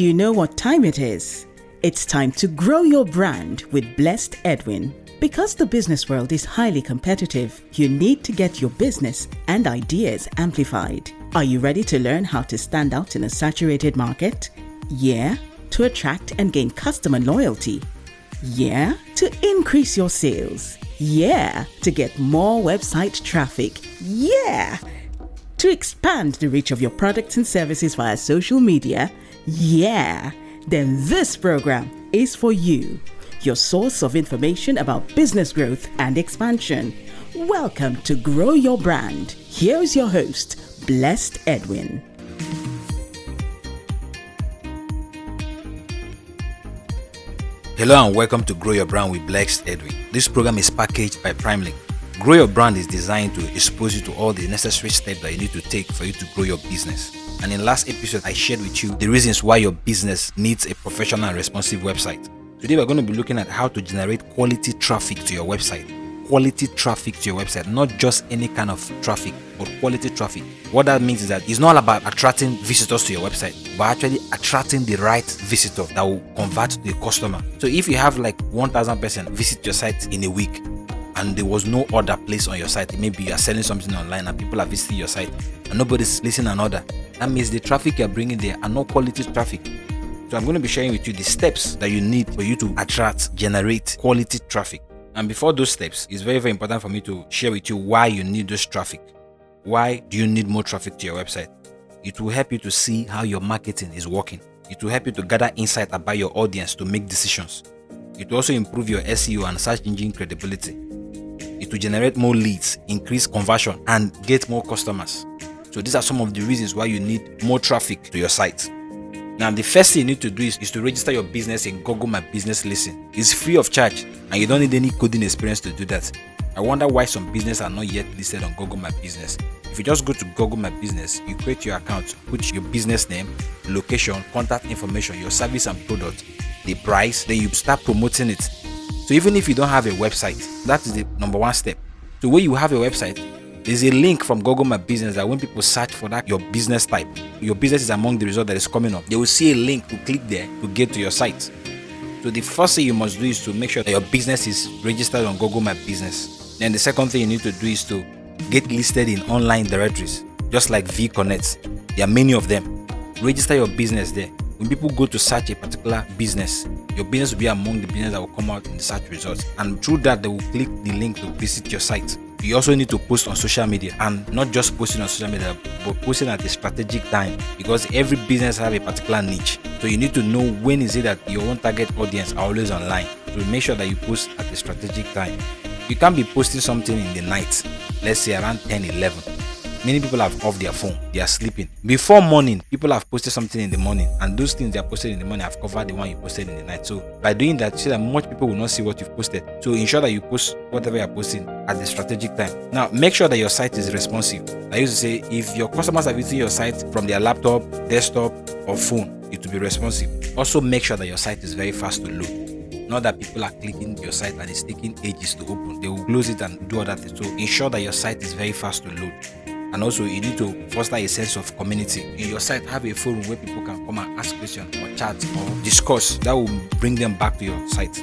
Do you know what time it is? It's time to grow your brand with Blessed Edwin. Because the business world is highly competitive, you need to get your business and ideas amplified. Are you ready to learn how to stand out in a saturated market? Yeah, to attract and gain customer loyalty. Yeah, to increase your sales. Yeah, to get more website traffic. Yeah, to expand the reach of your products and services via social media. Yeah, then this program is for you, your source of information about business growth and expansion. Welcome to Grow Your Brand. Here's your host, Blessed Edwin. Hello and welcome to Grow Your Brand with Blessed Edwin. This program is packaged by PrimeLink. Grow Your Brand is designed to expose you to all the necessary steps that you need to take for you to grow your business. And in last episode, I shared with you the reasons why your business needs a professional and responsive website. Today, we're going to be looking at how to generate quality traffic to your website. Quality traffic to your website, not just any kind of traffic, but quality traffic. What that means is that it's not about attracting visitors to your website, but actually attracting the right visitor that will convert to a customer. So if you have like 1,000 person visit your site in a week, and there was no order placed on your site, maybe you are selling something online and people are visiting your site and nobody's placing an order. That means the traffic you're bringing there are not quality traffic. So I'm going to be sharing with you the steps that you need for you to attract, generate quality traffic. And before those steps, it's very, very important for me to share with you why you need this traffic. Why do you need more traffic to your website? It will help you to see how your marketing is working. It will help you to gather insight about your audience to make decisions. It will also improve your SEO and search engine credibility. It will generate more leads, increase conversion, and get more customers. So these are some of the reasons why you need more traffic to your site. Now, the first thing you need to do is, is to register your business in Google My Business Listen. It's free of charge and you don't need any coding experience to do that. I wonder why some businesses are not yet listed on Google My Business. If you just go to Google My Business, you create your account, put your business name, location, contact information, your service and product, the price, then you start promoting it. So even if you don't have a website, that is the number one step. So when you have a website, there's a link from Google My Business that when people search for that your business type, your business is among the result that is coming up. They will see a link to click there to get to your site. So the first thing you must do is to make sure that your business is registered on Google My Business. Then the second thing you need to do is to get listed in online directories, just like VConnect. There are many of them. Register your business there. When people go to search a particular business, your business will be among the business that will come out in the search results. And through that, they will click the link to visit your site. You also need to post on social media and not just posting on social media, but posting at a strategic time because every business have a particular niche. So you need to know when is it that your own target audience are always online. So make sure that you post at a strategic time. You can't be posting something in the night, let's say around 10, 11 many people have off their phone. They are sleeping. Before morning people have posted something in the morning. And those things they are posted in the morning have covered the one you posted in the night. So by doing that see that much people will not see what you've posted. So ensure that you post whatever you're posting at the strategic time. Now make sure that your site is responsive. I used to say if your customers are visiting your site from their laptop desktop or phone it will be responsive. Also make sure that your site is very fast to load. Not that people are clicking your site and it's taking ages to open. They will close it and do other things. So ensure that your site is very fast to load and also you need to foster a sense of community. In your site have a forum where people can come and ask questions or chat or discuss. That will bring them back to your site.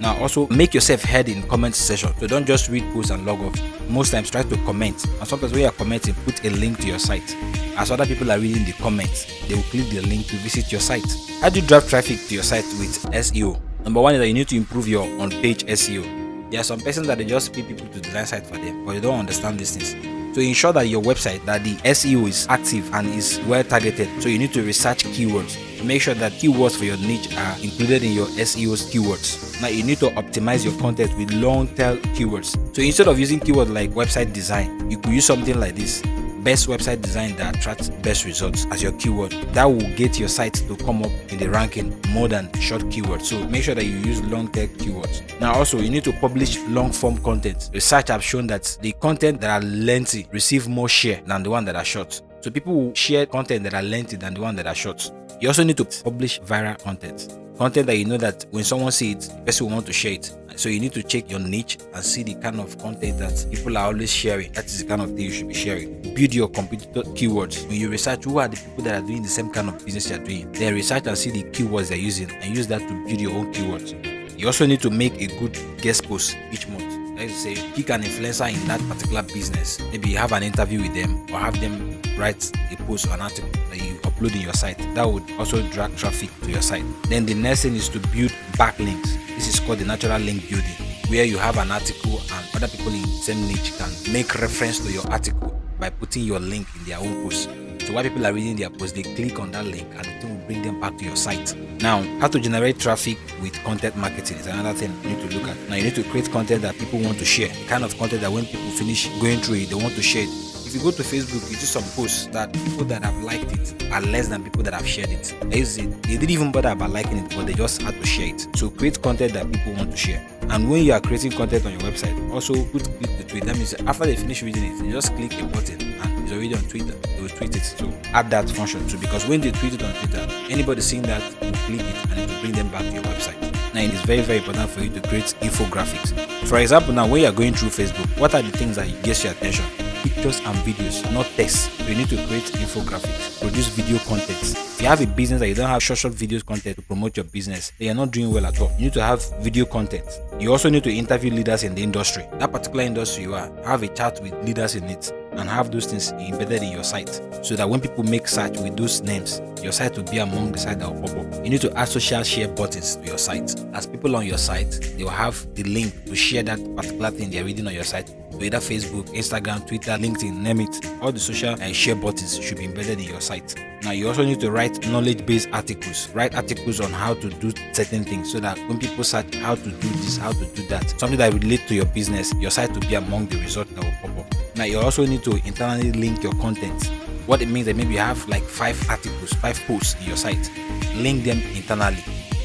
Now also make yourself heard in comment section. So don't just read posts and log off. Most times try to comment. And sometimes when you're commenting put a link to your site. As other people are reading the comments they will click the link to visit your site. How do you drive traffic to your site with seo number one is that you need to improve your on-page seo there are some persons that they just pay people to design site for them but they don't understand these things to ensure that your website that the SEO is active and is well targeted. So you need to research keywords to make sure that keywords for your niche are included in your SEO's keywords. Now you need to optimize your content with long tail keywords. So instead of using keywords like website design, you could use something like this best website design that attracts best results as your keyword. That will get your site to come up in the ranking more than short keywords. So make sure that you use long tail keywords. Now also you need to publish long form content. Research have shown that the content that are lengthy receive more share than the one that are short. So people will share content that are lengthy than the one that are short. You also need to publish viral content. Content that you know that when someone sees it, the person will want to share it. So you need to check your niche and see the kind of content that people are always sharing. That is the kind of thing you should be sharing. Build your competitor keywords. When you research who are the people that are doing the same kind of business you're doing, then research and see the keywords they're using and use that to build your own keywords. You also need to make a good guest post each month let's say pick an influencer in that particular business. Maybe have an interview with them or have them write a post or an article that you upload in your site. That would also drag traffic to your site. Then the next thing is to build backlinks. This is called the natural link building where you have an article and other people in the same niche can make reference to your article by putting your link in their own post so while people are reading their post, they click on that link and thing will bring them back to your site. Now, how to generate traffic with content marketing is another thing you need to look at. Now, you need to create content that people want to share. The kind of content that when people finish going through it, they want to share it if you go to Facebook, you see some posts that people that have liked it are less than people that have shared it. They, they didn't even bother about liking it, but they just had to share it. So create content that people want to share. And when you are creating content on your website, also put click the tweet. That means after they finish reading it, you just click a button and it's already on Twitter. They will tweet it. So add that function too, because when they tweet it on Twitter, anybody seeing that will click it and it will bring them back to your website. Now it is very very important for you to create infographics. For example, now when you are going through Facebook, what are the things that gets your attention? pictures and videos, not text. You need to create infographics, produce video content. If you have a business that you don't have short, short videos content to promote your business, then you're not doing well at all. You need to have video content. You also need to interview leaders in the industry. That particular industry you are, have a chat with leaders in it and have those things embedded in your site so that when people make search with those names, your site will be among the sites that will pop up. You need to add social share buttons to your site. As people on your site, they will have the link to share that particular thing they're reading on your site either Facebook, Instagram, Twitter, LinkedIn, name it. All the social and share buttons should be embedded in your site. Now, you also need to write knowledge based articles. Write articles on how to do certain things so that when people search how to do this, how to do that, something that relate to your business, your site will be among the results that will pop up. Now, you also need to internally link your content. What it means that maybe you have like five articles, five posts in your site. Link them internally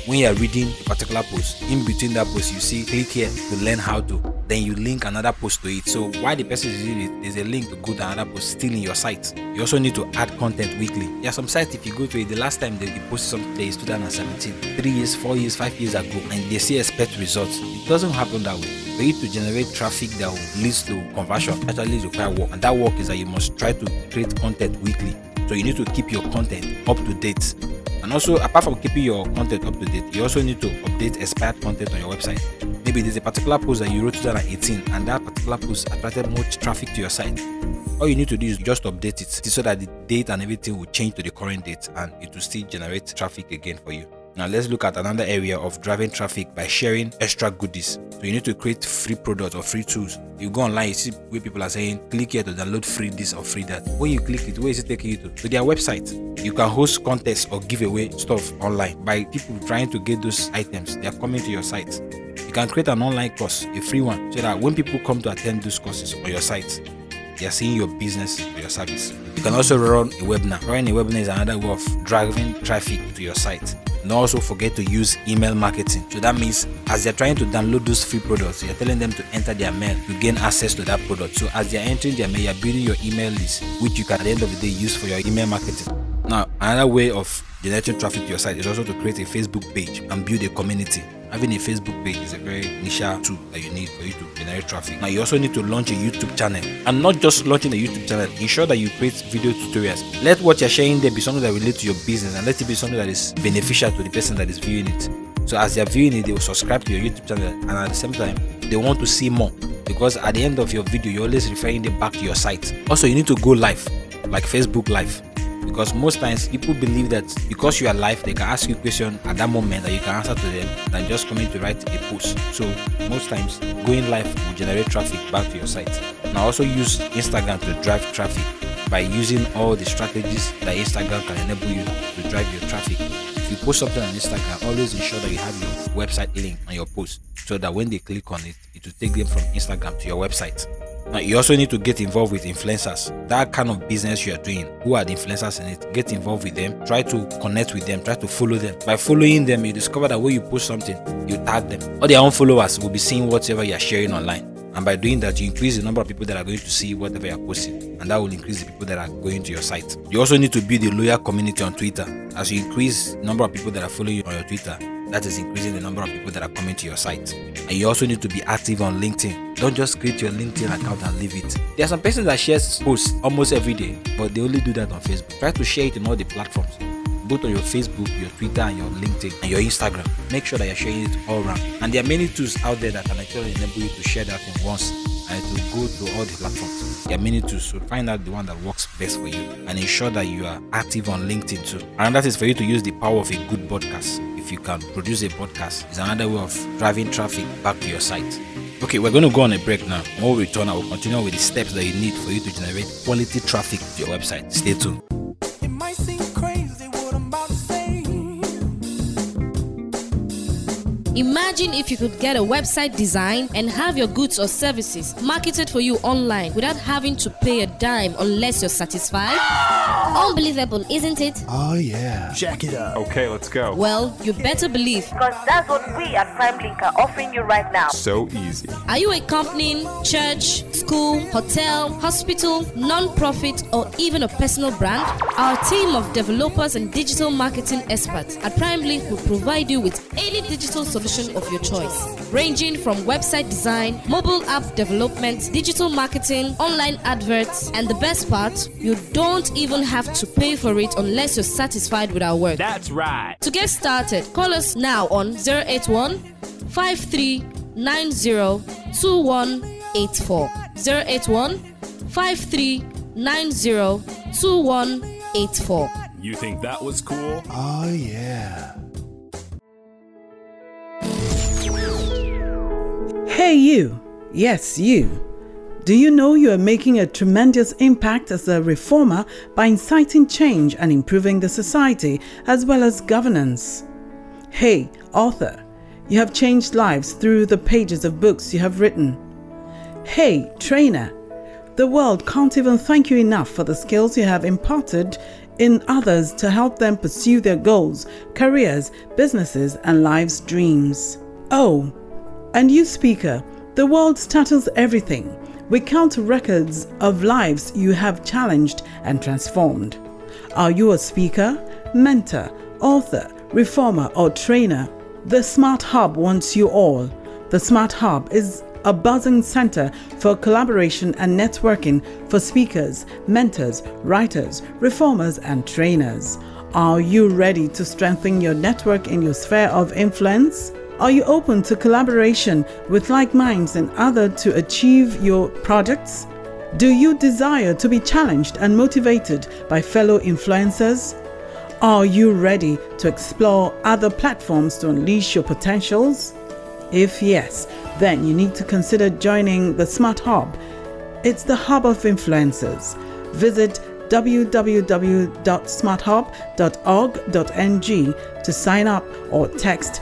when you are reading a particular post, in between that post, you see click here to learn how to. Then you link another post to it. So while the person is reading it, there's a link to go to another post still in your site. You also need to add content weekly. There are some sites if you go to it, the last time they, posted something is 2017, three years, four years, five years ago, and they see expect results. It doesn't happen that way. For you to generate traffic that will lead to conversion, actually require work, and that work is that you must try to create content weekly. So you need to keep your content up to date and also, apart from keeping your content up to date, you also need to update expired content on your website. Maybe there's a particular post that you wrote 2018 and that particular post attracted much traffic to your site. All you need to do is just update it so that the date and everything will change to the current date and it will still generate traffic again for you. Now let's look at another area of driving traffic by sharing extra goodies. So you need to create free products or free tools. You go online, you see where people are saying, click here to download free this or free that. When you click it, where is it taking you to? To their website. You can host contests or give away stuff online by people trying to get those items. They are coming to your site. You can create an online course, a free one, so that when people come to attend those courses on your site, they are seeing your business or your service. You can also run a webinar. Running a webinar is another way of driving traffic to your site. Also forget to use email marketing. So that means as they're trying to download those free products, you're telling them to enter their mail to gain access to that product. So as they're entering their mail, you're building your email list, which you can at the end of the day use for your email marketing. Now, another way of generating traffic to your site is also to create a Facebook page and build a community having a Facebook page is a very niche tool that you need for you to generate traffic. Now, you also need to launch a YouTube channel and not just launching a YouTube channel, ensure that you create video tutorials. Let what you're sharing there be something that relates to your business and let it be something that is beneficial to the person that is viewing it. So, as they're viewing it, they will subscribe to your YouTube channel and at the same time, they want to see more because at the end of your video, you're always referring them back to your site. Also, you need to go live, like Facebook Live because most times people believe that because you are live they can ask you question at that moment that you can answer to them than just coming to write a post. So most times going live will generate traffic back to your site. Now also use instagram to drive traffic by using all the strategies that instagram can enable you to drive your traffic. If you post something on instagram always ensure that you have your website link on your post so that when they click on it it will take them from instagram to your website now, you also need to get involved with influencers. That kind of business you are doing, who are the influencers in it? Get involved with them. Try to connect with them. Try to follow them. By following them, you discover that when you post something, you tag them. All their own followers will be seeing whatever you are sharing online And by doing that, you increase the number of people that are going to see whatever you're posting, and that will increase the people that are going to your site. You also need to build a loyal community on Twitter. As you increase the number of people that are following you on your Twitter, that is increasing the number of people that are coming to your site. And you also need to be active on LinkedIn. Don't just create your LinkedIn account and leave it. There are some persons that share posts almost every day, but they only do that on Facebook. Try to share it in all the platforms both on your Facebook, your Twitter, and your LinkedIn, and your Instagram. Make sure that you're sharing it all around. And there are many tools out there that can actually enable you to share that in once and to go to all the platforms. There are many tools, so find out the one that works best for you and ensure that you are active on LinkedIn too. And that is for you to use the power of a good podcast. If you can produce a podcast, it's another way of driving traffic back to your site. Okay, we're going to go on a break now. When we return, I will continue with the steps that you need for you to generate quality traffic to your website. Stay tuned. Imagine if you could get a website designed and have your goods or services marketed for you online without having to pay a dime unless you're satisfied. Unbelievable, isn't it? Oh, yeah. Check it out. Okay, let's go. Well, you better believe. Because that's what we at PrimeLink are offering you right now. So easy. Are you a company, church, school, hotel, hospital, non profit, or even a personal brand? Our team of developers and digital marketing experts at PrimeLink will provide you with any digital solution solution of your choice, ranging from website design, mobile app development, digital marketing, online adverts, and the best part, you don't even have to pay for it unless you're satisfied with our work. That's right. To get started, call us now on 081 5390 2184. 081 5390 2184. You think that was cool? Oh, yeah. Hey, you. Yes, you. Do you know you are making a tremendous impact as a reformer by inciting change and improving the society as well as governance? Hey, author, you have changed lives through the pages of books you have written. Hey, trainer, the world can't even thank you enough for the skills you have imparted in others to help them pursue their goals, careers, businesses, and life's dreams. Oh, and you, speaker, the world startles everything. We count records of lives you have challenged and transformed. Are you a speaker, mentor, author, reformer, or trainer? The Smart Hub wants you all. The Smart Hub is a buzzing center for collaboration and networking for speakers, mentors, writers, reformers, and trainers. Are you ready to strengthen your network in your sphere of influence? Are you open to collaboration with like minds and others to achieve your projects? Do you desire to be challenged and motivated by fellow influencers? Are you ready to explore other platforms to unleash your potentials? If yes, then you need to consider joining the Smart Hub. It's the hub of influencers. Visit www.smarthub.org.ng to sign up or text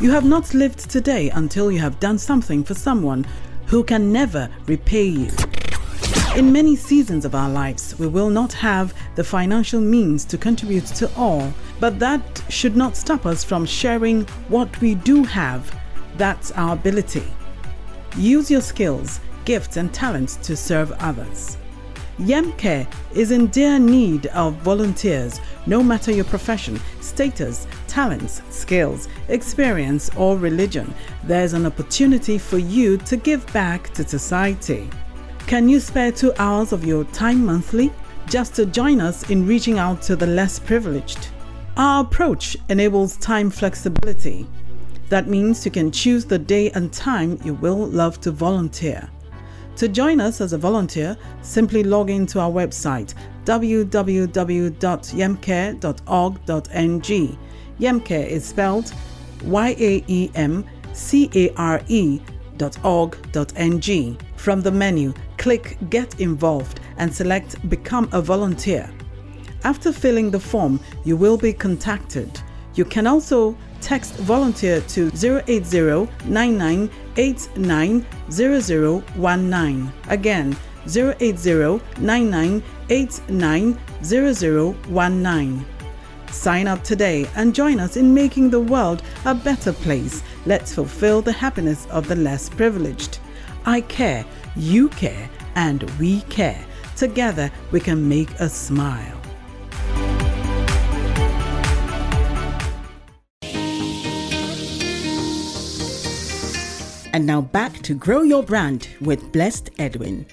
You have not lived today until you have done something for someone who can never repay you. In many seasons of our lives, we will not have the financial means to contribute to all, but that should not stop us from sharing what we do have. That's our ability. Use your skills, gifts, and talents to serve others. Yaemcare is in dear need of volunteers, no matter your profession, status, talents, skills, experience, or religion. There's an opportunity for you to give back to society. Can you spare two hours of your time monthly just to join us in reaching out to the less privileged? Our approach enables time flexibility. That means you can choose the day and time you will love to volunteer. To join us as a volunteer, simply log into our website www.yaemcare.org.ng. Yaemcare is spelled Y A E M C A R E dot org dot ng. From the menu, click Get Involved and select Become a Volunteer. After filling the form, you will be contacted. You can also text volunteer to 080 0019. Again, 080 0019. Sign up today and join us in making the world a better place. Let's fulfill the happiness of the less privileged. I care, you care, and we care. Together, we can make a smile. And now back to grow your brand with Blessed Edwin.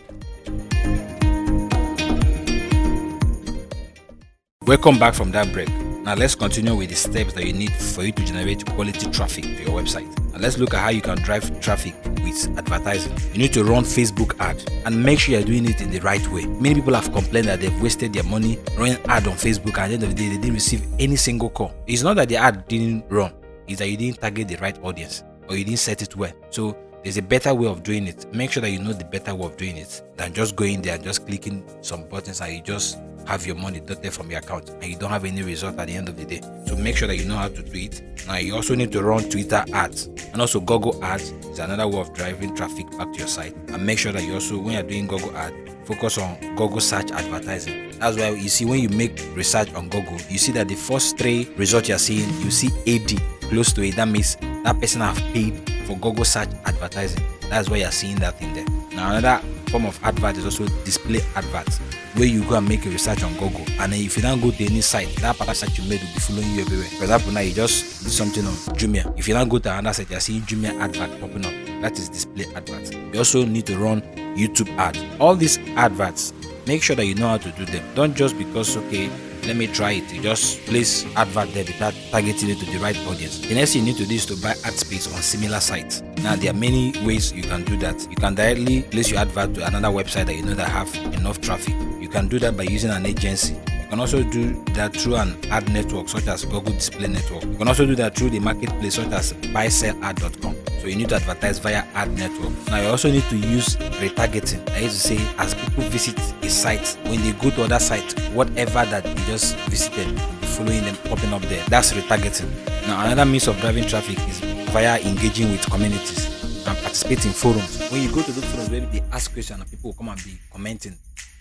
Welcome back from that break. Now let's continue with the steps that you need for you to generate quality traffic to your website. Now let's look at how you can drive traffic with advertising. You need to run Facebook ad and make sure you're doing it in the right way. Many people have complained that they've wasted their money running ad on Facebook and at the end of the day they didn't receive any single call. It's not that the ad didn't run, it's that you didn't target the right audience or you didn't set it well. So there's a better way of doing it. Make sure that you know the better way of doing it than just going there and just clicking some buttons and you just have your money deducted from your account and you don't have any result at the end of the day. So make sure that you know how to do it. Now you also need to run Twitter ads and also Google ads is another way of driving traffic back to your site. And make sure that you also when you're doing Google ad, focus on Google search advertising. That's why you see when you make research on Google, you see that the first three results you're seeing, you see AD close to it. That means that person have paid for Google search advertising. That's why you're seeing that in there. Now another form of advert is also display adverts where you go and make a research on Google. And then if you don't go to any site that particular search you made will be following you everywhere. For example now you just do something on Jumia. If you don't go to another site you're seeing Jumia advert popping up. That is display adverts. You also need to run YouTube ads. All these adverts make sure that you know how to do them. Don't just because okay let me try it. Just place advert there without targeting it to the right audience. The next thing you need to do is to buy ad space on similar sites. Now there are many ways you can do that. You can directly place your advert to another website that you know that have enough traffic. You can do that by using an agency. You can also do that through an ad network such as Google Display Network. You can also do that through the marketplace such as buysellad.com. So you need to advertise via ad network. Now you also need to use retargeting. I used to say as people visit a site, when they go to other site, whatever that they just visited, following them popping up there. That's retargeting. Now another means of driving traffic is via engaging with communities and participate in forums. When you go to those forums, maybe they ask questions and people will come and be commenting,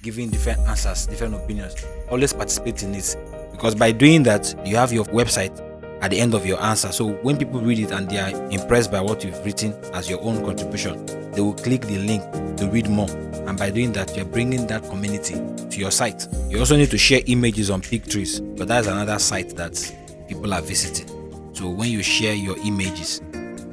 giving different answers, different opinions. Always participate in it because by doing that, you have your website at the end of your answer. So when people read it and they are impressed by what you've written as your own contribution, they will click the link to read more. And by doing that, you're bringing that community to your site. You also need to share images on Pinterest, but that's another site that people are visiting. So when you share your images,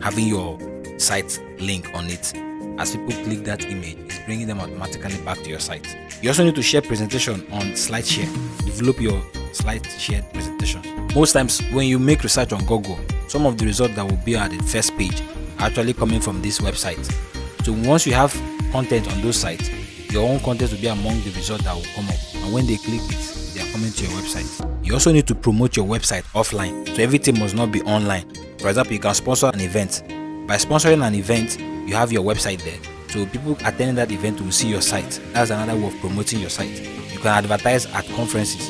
having your site link on it, as people click that image, it's bringing them automatically back to your site. You also need to share presentation on SlideShare. Develop your SlideShare presentation. Most times, when you make research on Google, some of the results that will be at the first page are actually coming from this website. So once you have content on those sites, your own content will be among the results that will come up. And when they click it, they are coming to your website. You also need to promote your website offline. So everything must not be online. For example, you can sponsor an event. By sponsoring an event, you have your website there. So people attending that event will see your site. That's another way of promoting your site. You can advertise at conferences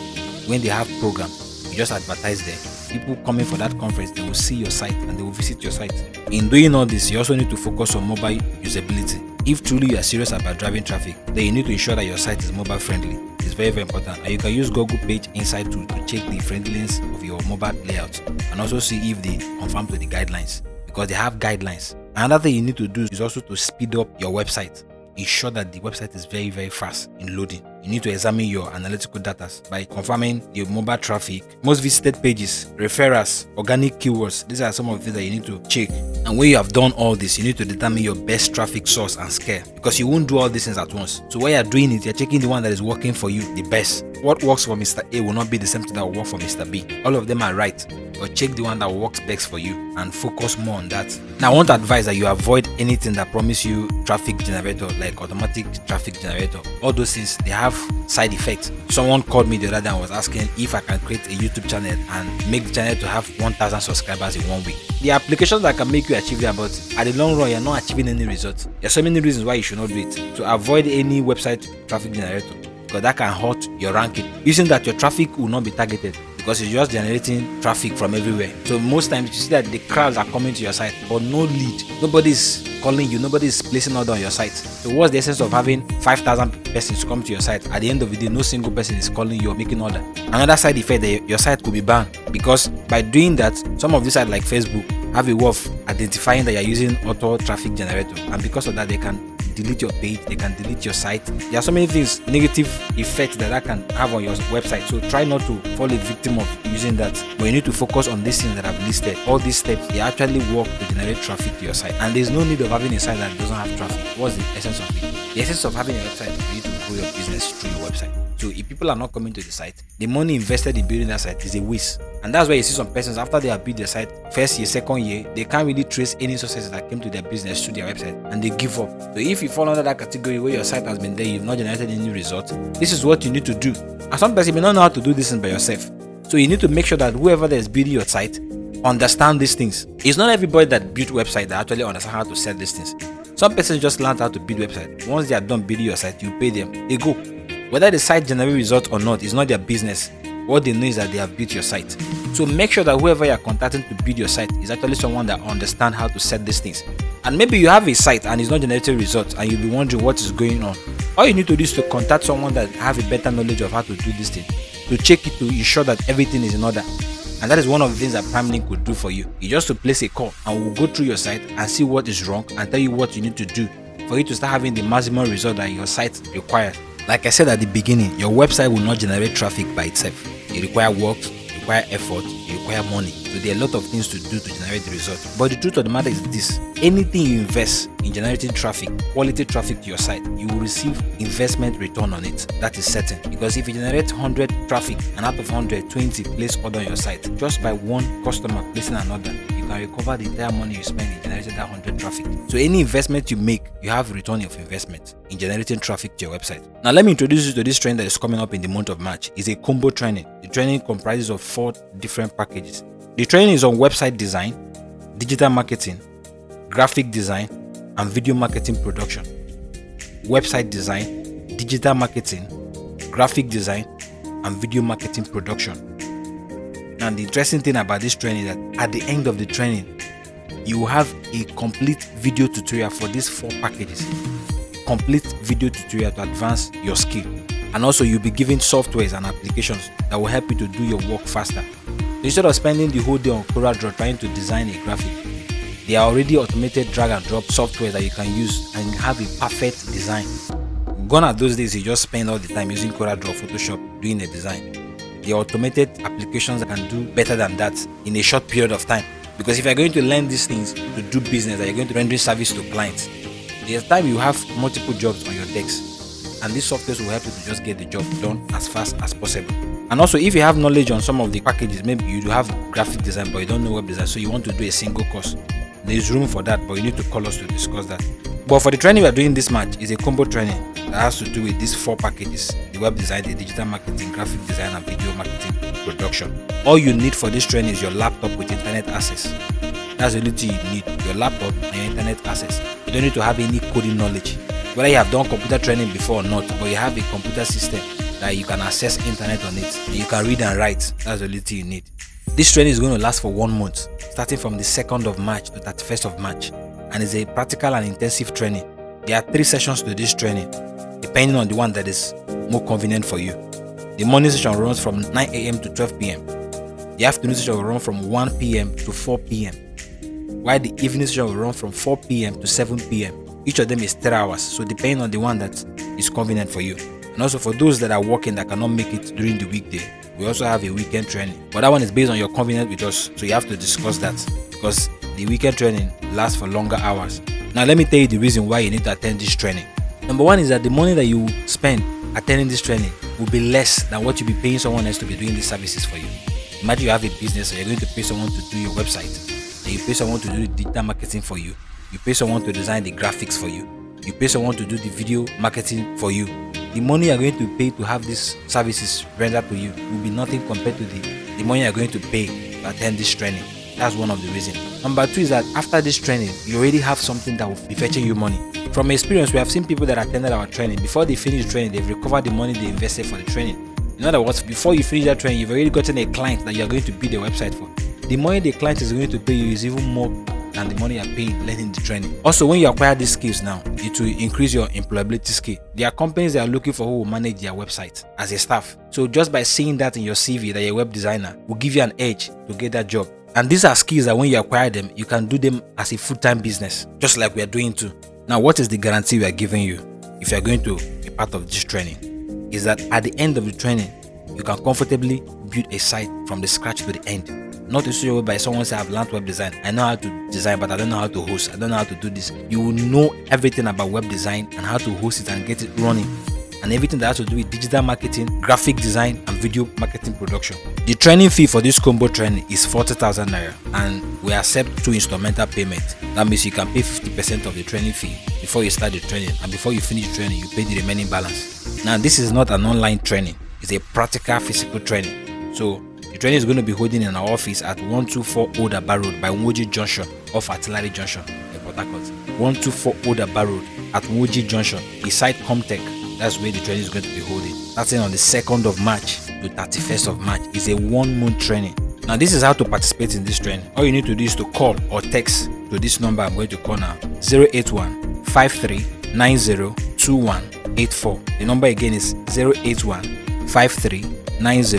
when they have program. You just advertise there. People coming for that conference, they will see your site and they will visit your site. In doing all this, you also need to focus on mobile usability. If truly you are serious about driving traffic, then you need to ensure that your site is mobile friendly. It's very, very important. And you can use Google Page Insight tool to check the friendliness of your mobile layout and also see if they conform to the guidelines because they have guidelines. Another thing you need to do is also to speed up your website. Ensure that the website is very, very fast in loading. You need to examine your analytical data by confirming the mobile traffic, most visited pages, referrals, organic keywords. These are some of the things that you need to check. And when you have done all this, you need to determine your best traffic source and scale because you won't do all these things at once. So while you're doing it, you're checking the one that is working for you the best what works for Mr. A will not be the same thing that will work for Mr. B. All of them are right, but check the one that works best for you and focus more on that. Now, I want to advise that you avoid anything that promise you traffic generator, like automatic traffic generator. All those things they have side effects. Someone called me the other day and was asking if I can create a YouTube channel and make the channel to have 1,000 subscribers in one week. The applications that can make you achieve that, but at the long run, you're not achieving any results. There's so many reasons why you should not do it. To avoid any website traffic generator because that can hurt your ranking. Using that, your traffic will not be targeted because it's just generating traffic from everywhere. So most times you see that the crowds are coming to your site, but no lead. Nobody's calling you. Nobody's placing order on your site. So what's the essence of having 5,000 persons come to your site? At the end of the day, no single person is calling you or making order. Another side effect that your site could be banned because by doing that, some of these sites like Facebook have a way of identifying that you're using auto traffic generator, and because of that, they can delete your page, they can delete your site. There are so many things, negative effects that that can have on your website. So try not to fall a victim of using that. But you need to focus on these things that I've listed. All these steps, they actually work to generate traffic to your site. And there's no need of having a site that doesn't have traffic. What's the essence of it? The essence of having a website is for you to grow your business through your website. So if people are not coming to the site, the money invested in building that site is a waste. And that's why you see some persons after they have built their site, first year, second year, they can't really trace any success that came to their business through their website and they give up. So if you fall under that category where your site has been there, you've not generated any results, this is what you need to do. And some person may not know how to do this by yourself. So you need to make sure that whoever that is building your site understand these things. It's not everybody that built website that actually understand how to sell these things. Some persons just learn how to build website. Once they are done building your site, you pay them. They go. Whether the site generates results or not is not their business. What they know is that they have built your site. So make sure that whoever you're contacting to build your site is actually someone that understands how to set these things. And maybe you have a site and it's not generating results and you'll be wondering what is going on. All you need to do is to contact someone that have a better knowledge of how to do this thing. To check it to ensure that everything is in order. And that is one of the things that PrimeLink could do for you. You just to place a call and we'll go through your site and see what is wrong and tell you what you need to do for you to start having the maximum result that your site requires. Like I said at the beginning, your website will not generate traffic by itself. It requires work, it requires effort, it requires money. So there are a lot of things to do to generate the result. But the truth of the matter is this anything you invest in generating traffic, quality traffic to your site, you will receive investment return on it. That is certain. Because if you generate 100 traffic and out of 100, 20 place order on your site, just by one customer placing an order, you can recover the entire money you spend in generating that 100 traffic. So any investment you make, you have return of investment in generating traffic to your website. Now let me introduce you to this training that is coming up in the month of March. It's a combo training. The training comprises of four different packages. The training is on website design, digital marketing, graphic design, and video marketing production. Website design, digital marketing, graphic design, and video marketing production. And the interesting thing about this training is that at the end of the training, you will have a complete video tutorial for these four packages. Complete video tutorial to advance your skill. And also, you'll be given softwares and applications that will help you to do your work faster. Instead of spending the whole day on CorelDRAW trying to design a graphic, there are already automated drag and drop software that you can use and have a perfect design. Gone are those days you just spend all the time using CorelDRAW, Photoshop doing a design. The automated applications can do better than that in a short period of time. Because if you're going to learn these things to do business, that you're going to render service to clients, there's time you have multiple jobs on your decks, And these softwares will help you to just get the job done as fast as possible. And also, if you have knowledge on some of the packages, maybe you do have graphic design, but you don't know web design, so you want to do a single course, there is room for that, but you need to call us to discuss that. But for the training we are doing this March is a combo training that has to do with these four packages: the web design, the digital marketing, graphic design, and video marketing production. All you need for this training is your laptop with internet access. That's the only thing you need: your laptop and your internet access. You don't need to have any coding knowledge. Whether you have done computer training before or not, but you have a computer system that you can access internet on it, and you can read and write. That's the only thing you need. This training is going to last for one month, starting from the 2nd of March to 31st of March, and is a practical and intensive training. There are three sessions to this training, depending on the one that is more convenient for you. The morning session runs from 9 a.m. to 12 p.m. The afternoon session will run from 1 p.m. to 4 p.m. While the evening session will run from 4 p.m. to 7 p.m. Each of them is 3 hours, so depending on the one that is convenient for you. And also for those that are working that cannot make it during the weekday, we also have a weekend training. But that one is based on your convenience with us, so you have to discuss that because the weekend training lasts for longer hours. Now, let me tell you the reason why you need to attend this training. Number one is that the money that you spend attending this training will be less than what you'll be paying someone else to be doing these services for you. Imagine you have a business and you're going to pay someone to do your website, and you pay someone to do the digital marketing for you, you pay someone to design the graphics for you, you pay someone to do the video marketing for you. The money you're going to pay to have these services rendered to you will be nothing compared to the, the money you're going to pay to attend this training. That's one of the reasons. Number two is that after this training, you already have something that will be fetching you money. From experience, we have seen people that attended our training. Before they finish training, they've recovered the money they invested for the training. In other words, before you finish that training, you've already gotten a client that you're going to build a website for. The money the client is going to pay you is even more than the money you're paying learning the training. Also, when you acquire these skills now, it will increase your employability skill. There are companies that are looking for who will manage their website as a staff. So just by seeing that in your CV that you're a web designer will give you an edge to get that job. And these are skills that when you acquire them, you can do them as a full-time business, just like we are doing too. Now, what is the guarantee we are giving you if you are going to be part of this training? Is that at the end of the training, you can comfortably build a site from the scratch to the end. Not to show oh, by someone say I've learned web design. I know how to design, but I don't know how to host. I don't know how to do this. You will know everything about web design and how to host it and get it running and everything that has to do with digital marketing, graphic design, and video marketing production. The training fee for this combo training is 40,000 naira, and we accept two instrumental payments. That means you can pay 50% of the training fee before you start the training, and before you finish training, you pay the remaining balance. Now, this is not an online training, it's a practical physical training. So, the training is going to be holding in our office at 124 Old Aba Road by Woji Junction off Artillery Junction, in Port Harcourt. 124 Old Aba Road at Woji Junction beside Comtech that's where the training is going to be holding. Starting on the 2nd of March to 31st of March. It's a one month training. Now, this is how to participate in this training. All you need to do is to call or text to this number I'm going to call now 081 53 90 2184. The number again is 081 53 90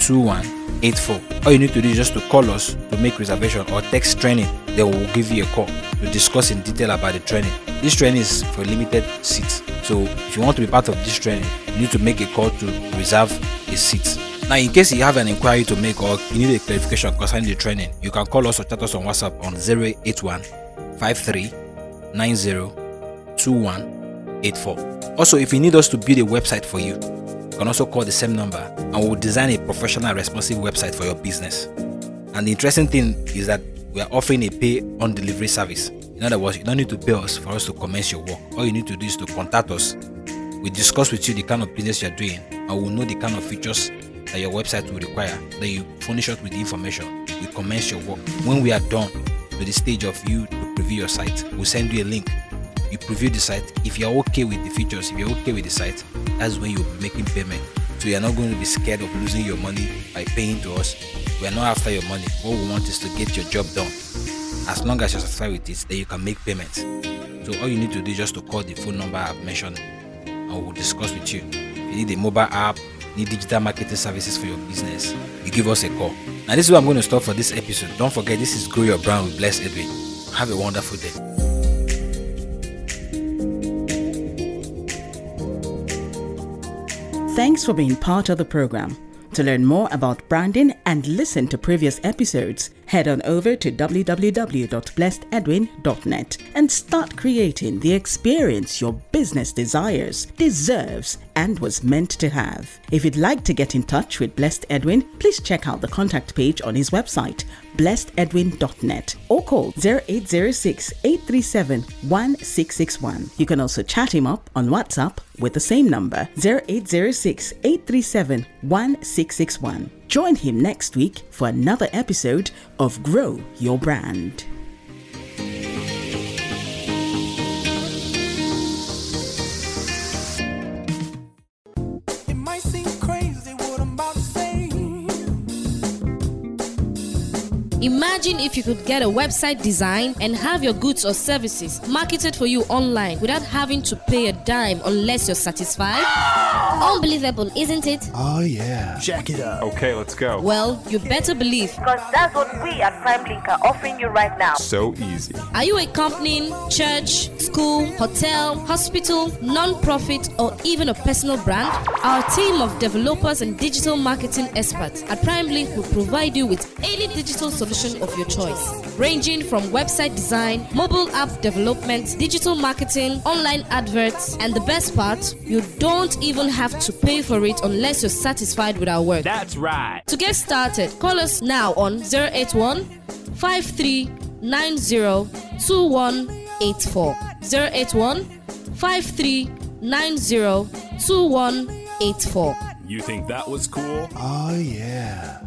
2184. All you need to do is just to call us to make reservation or text training. Then we'll give you a call to discuss in detail about the training. This training is for limited seats. So if you want to be part of this training, you need to make a call to reserve a seat. Now, in case you have an inquiry to make or you need a clarification concerning the training, you can call us or chat us on WhatsApp on 081 53 90 2184. Also, if you need us to build a website for you, you can also call the same number and we'll design a professional responsive website for your business. And the interesting thing is that we are offering a pay on delivery service. In other words, you don't need to pay us for us to commence your work. All you need to do is to contact us. We discuss with you the kind of business you're doing and we'll know the kind of features that your website will require. Then you furnish us with the information. We commence your work. When we are done to the stage of you to preview your site, we'll send you a link. You preview the site. If you're okay with the features, if you're okay with the site, that's when you'll be making payment. So you're not going to be scared of losing your money by paying to us. We are not after your money. What we want is to get your job done. As long as you're satisfied with it, then you can make payments. So all you need to do is just to call the phone number I've mentioned and we'll discuss with you. If you need a mobile app, need digital marketing services for your business, you give us a call. Now this is where I'm going to stop for this episode. Don't forget this is Grow Your Brand with Blessed Edwin. Have a wonderful day. Thanks for being part of the program. To learn more about branding and listen to previous episodes, head on over to www.blessededwin.net and start creating the experience your business desires, deserves, and was meant to have. If you'd like to get in touch with Blessed Edwin, please check out the contact page on his website, blessededwin.net, or call 0806 837 1661. You can also chat him up on WhatsApp with the same number 0806 837 1661. Join him next week for another episode of Grow Your Brand. Imagine if you could get a website designed and have your goods or services marketed for you online without having to pay a dime unless you're satisfied. Unbelievable, isn't it? Oh, yeah. Jack it up. Okay, let's go. Well, you better believe. Because that's what we at PrimeLink are offering you right now. So easy. Are you a company, church, school, hotel, hospital, non-profit, or even a personal brand? Our team of developers and digital marketing experts at PrimeLink will provide you with any digital solution solution of your choice, ranging from website design, mobile app development, digital marketing, online adverts, and the best part, you don't even have to pay for it unless you're satisfied with our work. That's right. To get started, call us now on 081 5390 2184. 081 5390 2184. You think that was cool? Oh, yeah.